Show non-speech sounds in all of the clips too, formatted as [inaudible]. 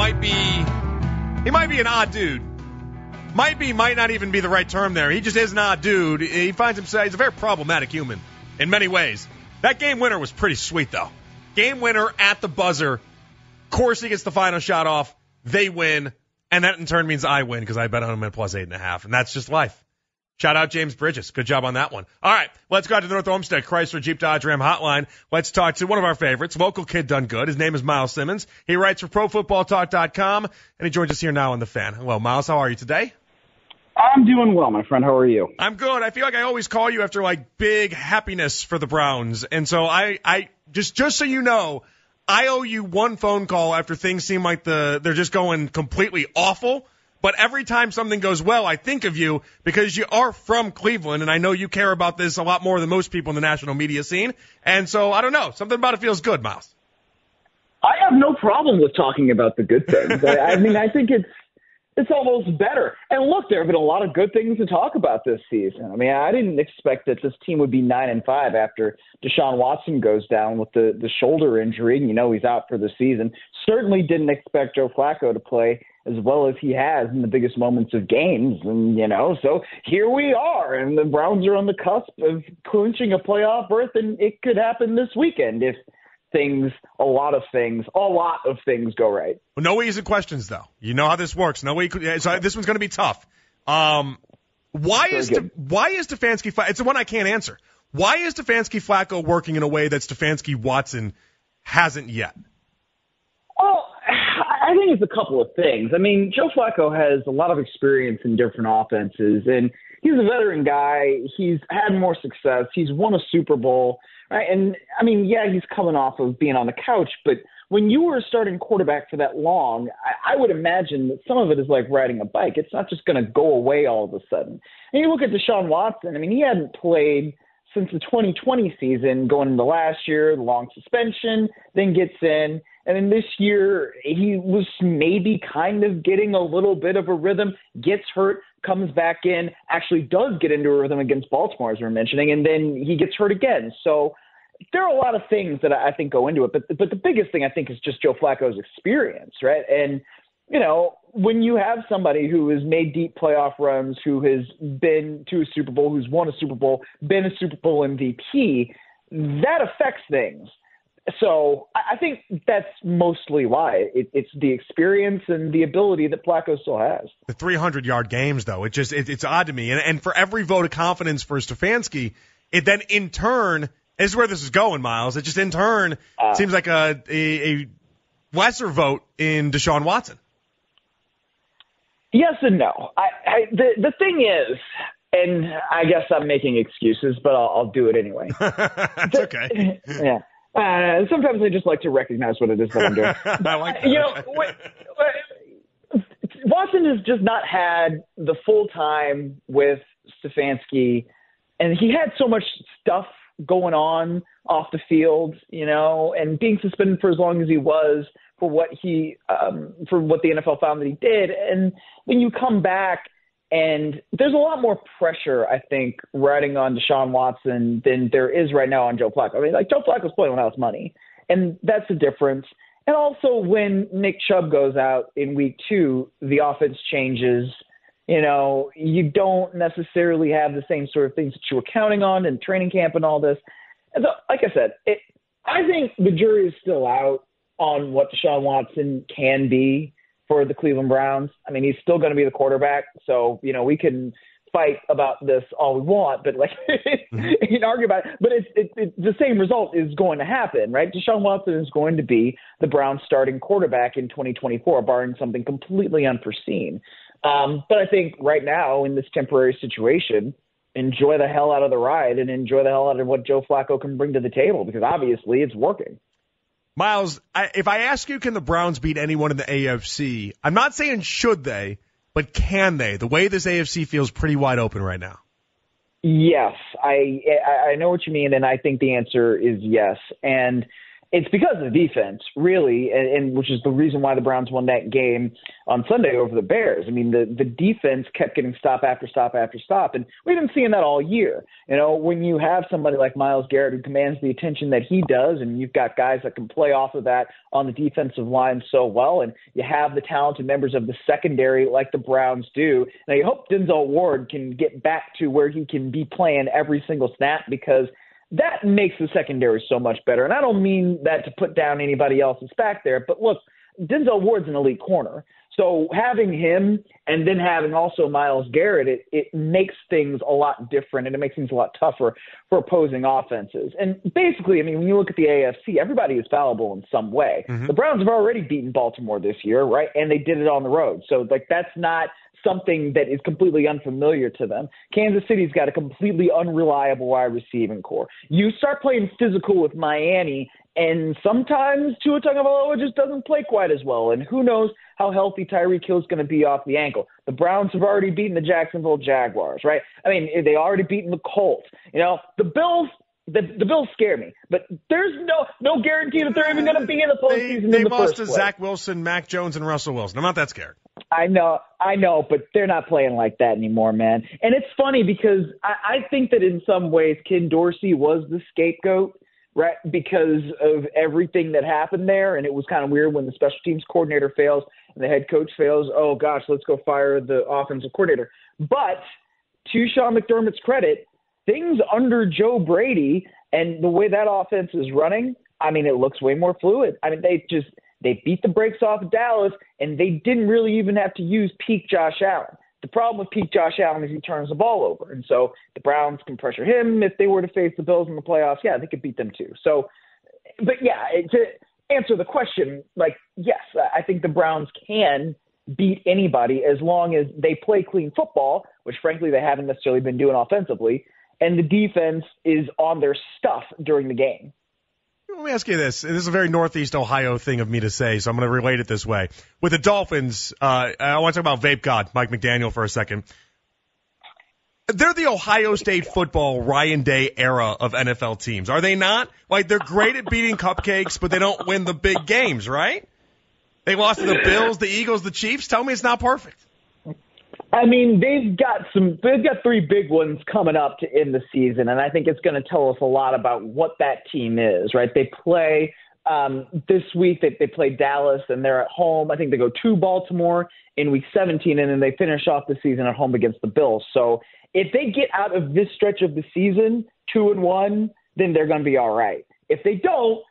might be he might be an odd dude. Might be, might not even be the right term there. He just is an odd dude. He finds himself he's a very problematic human in many ways. That game winner was pretty sweet though. Game winner at the buzzer. Corsi gets the final shot off. They win, and that in turn means I win because I bet on him at plus eight and a half, and that's just life. Shout out James Bridges. Good job on that one. All right, let's go out to the North Olmsted Chrysler Jeep Dodge Ram hotline. Let's talk to one of our favorites, local kid done good. His name is Myles Simmons. He writes for ProFootballTalk.com, and he joins us here now on the fan. Hello, Myles. How are you today? I'm doing well, my friend. How are you? I'm good. I feel like I always call you after like big happiness for the Browns, and so I, I just, just so you know, I owe you one phone call after things seem like the they're just going completely awful. But every time something goes well, I think of you because you are from Cleveland, and I know you care about this a lot more than most people in the national media scene. And so I don't know, something about it feels good, Myles. I have no problem with talking about the good things. I, I mean, I think it's it's almost better. And look, there have been a lot of good things to talk about this season. I mean, I didn't expect that this team would be nine and five after Deshaun Watson goes down with the the shoulder injury. And you know he's out for the season. Certainly didn't expect Joe Flacco to play as well as he has in the biggest moments of games. And, you know, so here we are. And the Browns are on the cusp of clinching a playoff berth. And it could happen this weekend if things, a lot of things, a lot of things go right. Well, no easy questions, though. You know how this works. No way. So this one's going to be tough. Um, why Very is De, why is Stefanski? It's the one I can't answer. Why is Stefanski Flacco working in a way that Stefanski Watson hasn't yet? Well, I think it's a couple of things. I mean, Joe Flacco has a lot of experience in different offenses, and he's a veteran guy. He's had more success. He's won a Super Bowl, right? And I mean, yeah, he's coming off of being on the couch, but when you were a starting quarterback for that long, I, I would imagine that some of it is like riding a bike. It's not just going to go away all of a sudden. And you look at Deshaun Watson. I mean, he hadn't played since the 2020 season, going into last year, the long suspension, then gets in and then this year, he was maybe kind of getting a little bit of a rhythm, gets hurt, comes back in, actually does get into a rhythm against Baltimore, as we are mentioning, and then he gets hurt again. So there are a lot of things that I think go into it. But, but the biggest thing I think is just Joe Flacco's experience, right? And, you know, when you have somebody who has made deep playoff runs, who has been to a Super Bowl, who's won a Super Bowl, been a Super Bowl MVP, that affects things so I think that's mostly why it, it's the experience and the ability that Flacco still has. The 300 yard games, though, it just it, it's odd to me. And, and for every vote of confidence for Stefanski, it then in turn this is where this is going, Myles. It just in turn uh, seems like a, a a lesser vote in Deshaun Watson. Yes and no. I, I the the thing is, and I guess I'm making excuses, but I'll, I'll do it anyway. [laughs] That's okay. [laughs] yeah. Uh, sometimes I just like to recognize what it is that I'm doing. [laughs] I like that. You know, wait, wait, Watson has just not had the full time with Stefanski, and he had so much stuff going on off the field, you know, and being suspended for as long as he was for what he um, for what the NFL found that he did, and when you come back and there's a lot more pressure, I think, riding on Deshaun Watson than there is right now on Joe Flacco. I mean, like Joe Flacco's playing without his money, and that's the difference. And also, when Nick Chubb goes out in week two, the offense changes. You know, you don't necessarily have the same sort of things that you were counting on in training camp and all this. And so, like I said, it, I think the jury is still out on what Deshaun Watson can be for the Cleveland Browns. I mean, he's still going to be the quarterback, so you know we can fight about this all we want, but like [laughs] mm-hmm. you can argue about it. But it's it, it, the same result is going to happen, right? Deshaun Watson is going to be the Browns' starting quarterback in 2024, barring something completely unforeseen. Um, but I think right now in this temporary situation, enjoy the hell out of the ride and enjoy the hell out of what Joe Flacco can bring to the table because obviously it's working. Myles, I, if I ask you, can the Browns beat anyone in the AFC? I'm not saying should they, but can they? The way this AFC feels pretty wide open right now. Yes, I I know what you mean, and I think the answer is yes. And it's because of the defense, really, and, and which is the reason why the Browns won that game on Sunday over the Bears. I mean, the the defense kept getting stop after stop after stop, and we've been seeing that all year. You know, when you have somebody like Myles Garrett who commands the attention that he does, and you've got guys that can play off of that on the defensive line so well, and you have the talented members of the secondary like the Browns do. Now, you hope Denzel Ward can get back to where he can be playing every single snap because that makes the secondary so much better. And I don't mean that to put down anybody else's back there, but look, Denzel Ward's an elite corner. So having him and then having also Myles Garrett, it, it makes things a lot different and it makes things a lot tougher for opposing offenses. And basically, I mean, when you look at the AFC, everybody is fallible in some way. Mm-hmm. The Browns have already beaten Baltimore this year, right? And they did it on the road. So like that's not something that is completely unfamiliar to them. Kansas City's got a completely unreliable wide receiving corps. You start playing physical with Miami, and sometimes Tua Tagovailoa just doesn't play quite as well. And who knows how healthy Tyreek Hill's going to be off the ankle. The Browns have already beaten the Jacksonville Jaguars, right? I mean, they already beaten the Colts. You know, the Bills the, the Bills scare me, but there's no no guarantee that they're even going to be in the postseason. They, they the lost to. Zach Wilson, Mac Jones, and Russell Wilson. I'm not that scared. I know, I know, but they're not playing like that anymore, man. And it's funny because I, I think that in some ways Ken Dorsey was the scapegoat, right? Because of everything that happened there, and it was kind of weird when the special teams coordinator fails and the head coach fails. Oh gosh, let's go fire the offensive coordinator. But to Sean McDermott's credit, things under Joe Brady and the way that offense is running, I mean, it looks way more fluid. I mean, they just they beat the brakes off of Dallas, and they didn't really even have to use peak Josh Allen. The problem with peak Josh Allen is he turns the ball over, and so the Browns can pressure him if they were to face the Bills in the playoffs. Yeah, they could beat them too. So, but yeah, to answer the question, like yes, I think the Browns can beat anybody as long as they play clean football, which frankly they haven't necessarily been doing offensively, and the defense is on their stuff during the game. Let me ask you this. This is a very Northeast Ohio thing of me to say, so I'm going to relate it this way. With the Dolphins, uh, I want to talk about Vape God, Mike McDaniel, for a second. They're the Ohio State football Ryan Day era of NFL teams, are they not? Like they're great at beating cupcakes, but they don't win the big games, right? They lost to the Bills, the Eagles, the Chiefs. Tell me it's not perfect. I mean, they've got some. They've got three big ones coming up to end the season, and I think it's going to tell us a lot about what that team is. Right? They play um, this week. They they play Dallas, and they're at home. I think they go to Baltimore in Week 17, and then they finish off the season at home against the Bills. So if they get out of this stretch of the season two and one, then they're going to be all right. If they don't,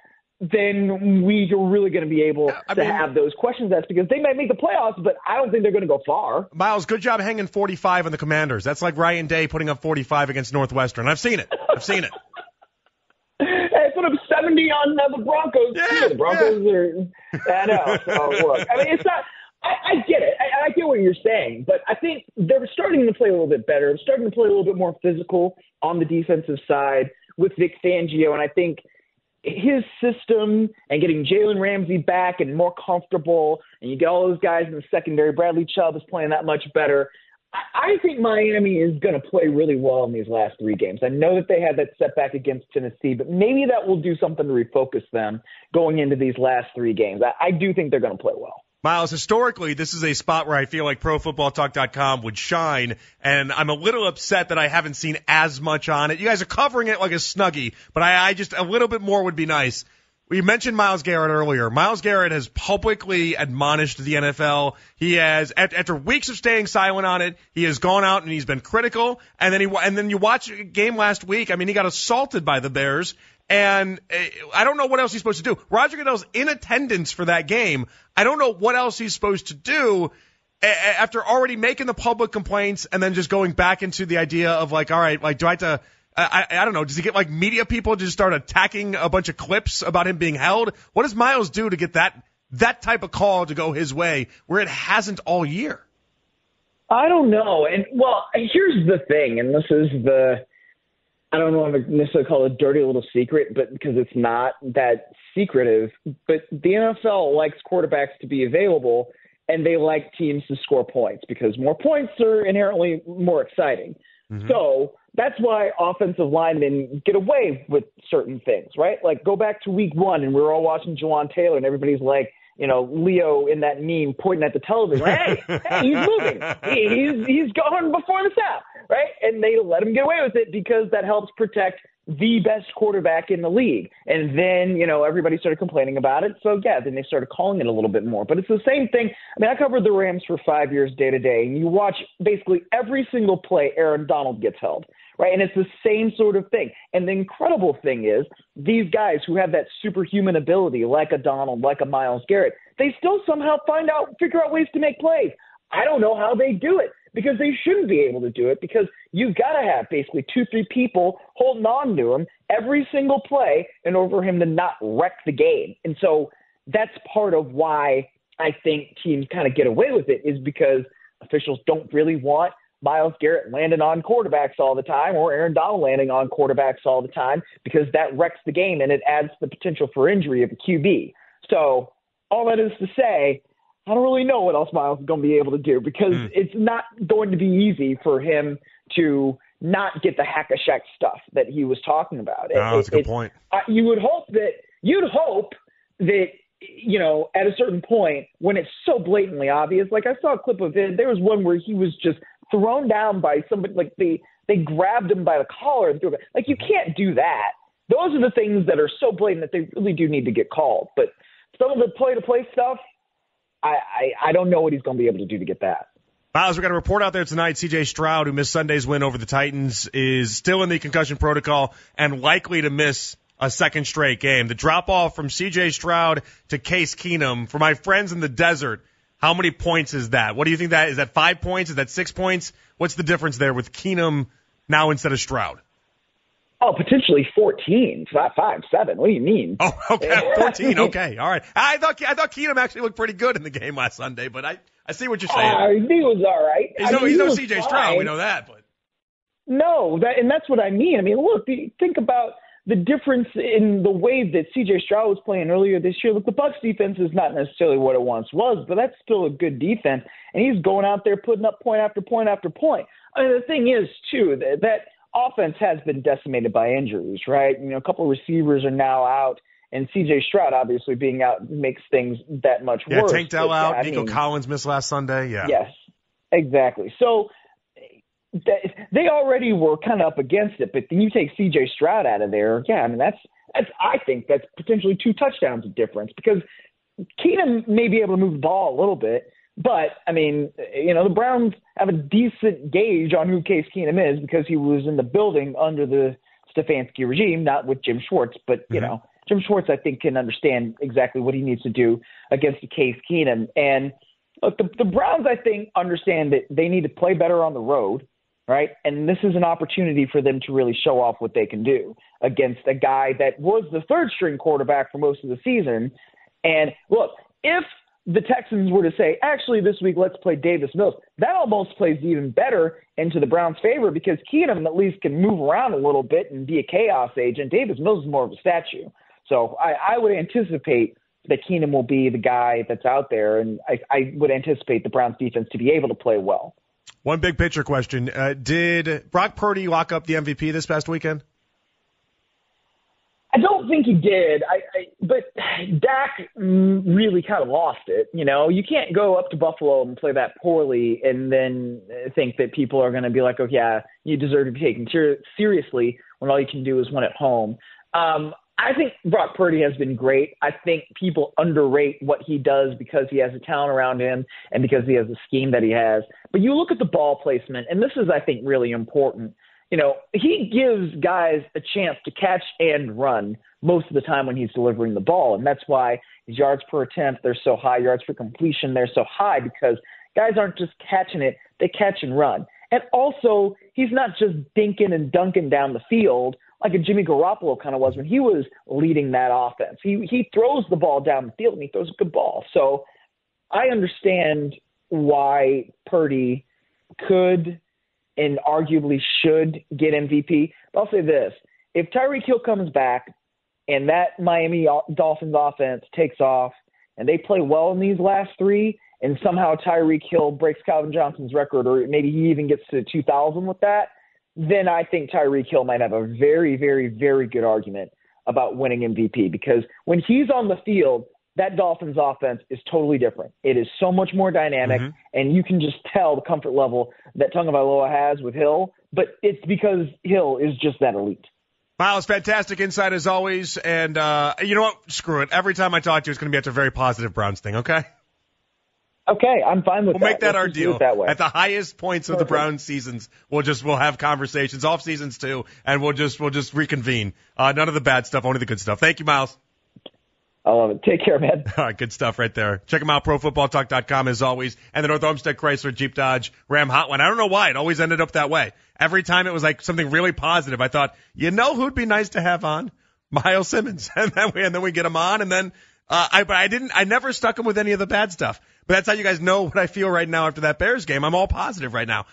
then we are really going to be able I to mean, have those questions asked because they might make the playoffs, but I don't think they're going to go far. Myles, good job hanging 45 on the Commanders. That's like Ryan Day putting up 45 against Northwestern. I've seen it. I've seen it. [laughs] hey, put up 70 on uh, the Broncos. Yeah, the Broncos yeah. are. I know. So look, I mean, it's not. I, I get it. I, I get what you're saying, but I think they're starting to play a little bit better. They're starting to play a little bit more physical on the defensive side with Vic Fangio, and I think his system and getting Jalen Ramsey back and more comfortable, and you get all those guys in the secondary. Bradley Chubb is playing that much better. I think Miami is going to play really well in these last three games. I know that they had that setback against Tennessee, but maybe that will do something to refocus them going into these last three games. I, I do think they're going to play well. Myles, historically, this is a spot where I feel like ProFootballTalk.com would shine, and I'm a little upset that I haven't seen as much on it. You guys are covering it like a snuggie, but I, I just a little bit more would be nice. We mentioned Myles Garrett earlier. Myles Garrett has publicly admonished the NFL. He has, after weeks of staying silent on it, he has gone out and he's been critical. And then he, and then you watch a game last week. I mean, he got assaulted by the Bears and uh, I don't know what else he's supposed to do. Roger Goodell's in attendance for that game. I don't know what else he's supposed to do after already making the public complaints and then just going back into the idea of like, all right, like, do I have to, I, I don't know, does he get like media people to start attacking a bunch of clips about him being held? What does Myles do to get that, that type of call to go his way where it hasn't all year? I don't know. And well, here's the thing, and this is the, I don't want to necessarily call it a dirty little secret, but because it's not that secretive. But the NFL likes quarterbacks to be available, and they like teams to score points because more points are inherently more exciting. Mm-hmm. So that's why offensive linemen get away with certain things, right? Like go back to week one and we were all watching Jawaan Taylor and everybody's like, you know, Leo in that meme pointing at the television. Hey, hey, [laughs] he's moving. He, he's he's going before the snap, right? And they let him get away with it because that helps protect the best quarterback in the league. And then, you know, everybody started complaining about it. So yeah, then they started calling it a little bit more. But it's the same thing. I mean, I covered the Rams for five years day to day, and you watch basically every single play Aaron Donald gets held right? And it's the same sort of thing. And the incredible thing is, these guys who have that superhuman ability, like a Donald, like a Myles Garrett, they still somehow find out, figure out ways to make plays. I don't know how they do it because they shouldn't be able to do it because you've got to have basically two, three people holding on to him every single play in order for him to not wreck the game. And so that's part of why I think teams kind of get away with it is because officials don't really want Myles Garrett landing on quarterbacks all the time or Aaron Donald landing on quarterbacks all the time because that wrecks the game and it adds the potential for injury of a QB. So all that is to say, I don't really know what else Myles is going to be able to do because mm. it's not going to be easy for him to not get the hack a Shaq stuff that he was talking about. Oh, that's it, a good it, point. Uh, you would hope that you'd hope that you know at a certain point when it's so blatantly obvious. Like I saw a clip of it. There was one where he was just thrown down by somebody like they they grabbed him by the collar and threw him. Like you can't do that. Those are the things that are so blatant that they really do need to get called. But some of the play to play stuff, I, I don't know what he's going to be able to do to get that. Myles, we got a report out there tonight. CJ Stroud, who missed Sunday's win over the Titans, is still in the concussion protocol and likely to miss a second straight game. The drop off from CJ Stroud to Case Keenum, for my friends in the desert, how many points is that? What do you think that is? That five points? Is that six points? What's the difference there with Keenum now instead of Stroud? Oh, potentially 14, not five, seven. What do you mean? Oh, [laughs] okay, [laughs] 14. Okay, all right. I thought I thought Keenum actually looked pretty good in the game last Sunday, but I I see what you're saying. Uh, he was all right. He's I no, mean, he's he no C.J. Stroud. We know that, but no, that and that's what I mean. I mean, look, think about the difference in the way that CJ Stroud was playing earlier this year. Look, the Bucs defense is not necessarily what it once was, but that's still a good defense, and he's going out there putting up point after point after point. I mean, the thing is too that, that offense has been decimated by injuries, right? You know, a couple of receivers are now out. And C.J. Stroud obviously being out makes things that much yeah, worse. Tank Dell out, Nico mean, Collins missed last Sunday. Yeah. Yes, exactly. So they already were kind of up against it, but then you take C.J. Stroud out of there. Yeah, I mean that's that's I think that's potentially two touchdowns of difference because Keenum may be able to move the ball a little bit, but I mean, you know, the Browns have a decent gauge on who Case Keenum is because he was in the building under the Stefanski regime, not with Jim Schwartz, but you mm-hmm. know, Jim Schwartz I think can understand exactly what he needs to do against the Case Keenum and. Look, the, the Browns, I think, understand that they need to play better on the road right? And this is an opportunity for them to really show off what they can do against a guy that was the third string quarterback for most of the season. And look, if the Texans were to say, actually, this week let's play Davis Mills, that almost plays even better into the Browns' favor because Keenum at least can move around a little bit and be a chaos agent. Davis Mills is more of a statue. So I, I would anticipate that Keenum will be the guy that's out there, and I, I would anticipate the Browns defense to be able to play well. One big picture question: uh, Did Brock Purdy lock up the MVP this past weekend? I don't think he did. I, I but Dak really kind of lost it. You know, you can't go up to Buffalo and play that poorly and then think that people are going to be like, "Oh yeah, you deserve to be taken ser- seriously," when all you can do is win at home. Um, I think Brock Purdy has been great. I think people underrate what he does because he has a talent around him and because he has a scheme that he has. But you look at the ball placement, and this is, I think, really important. You know, he gives guys a chance to catch and run most of the time when he's delivering the ball. And that's why his yards per attempt, they're so high. Yards per completion, they're so high because guys aren't just catching it, they catch and run. And also, he's not just dinking and dunking down the field like a Jimmy Garoppolo kind of was when he was leading that offense. He he throws the ball down the field and he throws a good ball. So I understand why Purdy could and arguably should get MVP. But I'll say this: if Tyreek Hill comes back and that Miami Dolphins offense takes off and they play well in these last three, and somehow Tyreek Hill breaks Calvin Johnson's record, or maybe he even gets to 2,000 with that, then I think Tyreek Hill might have a very, very, very good argument about winning MVP because when he's on the field, that Dolphins offense is totally different. It is so much more dynamic, mm-hmm. and you can just tell the comfort level that Tagovailoa has with Hill. But it's because Hill is just that elite. Myles, fantastic insight as always. And uh, you know what? Screw it. Every time I talk to you, it's going to be after a very positive Browns thing. Okay. Okay, I'm fine with that. we'll make that Let's our deal. That way. At the highest points of the Browns seasons, we'll just we'll have conversations, off seasons too, and we'll just we'll just reconvene. Uh, none of the bad stuff, only the good stuff. Thank you, Myles. I love it. Take care, man. [laughs] All right, good stuff right there. Check them out, profootballtalk.com as always, and the North Olmsted Chrysler Jeep Dodge Ram Hotline. I don't know why it always ended up that way. Every time it was like something really positive, I thought, you know who'd be nice to have on? [laughs] Myles Simmons, [laughs] and then we and then we get him on, and then uh, I but I didn't I never stuck him with any of the bad stuff. But that's how you guys know what I feel right now after that Bears game. I'm all positive right now.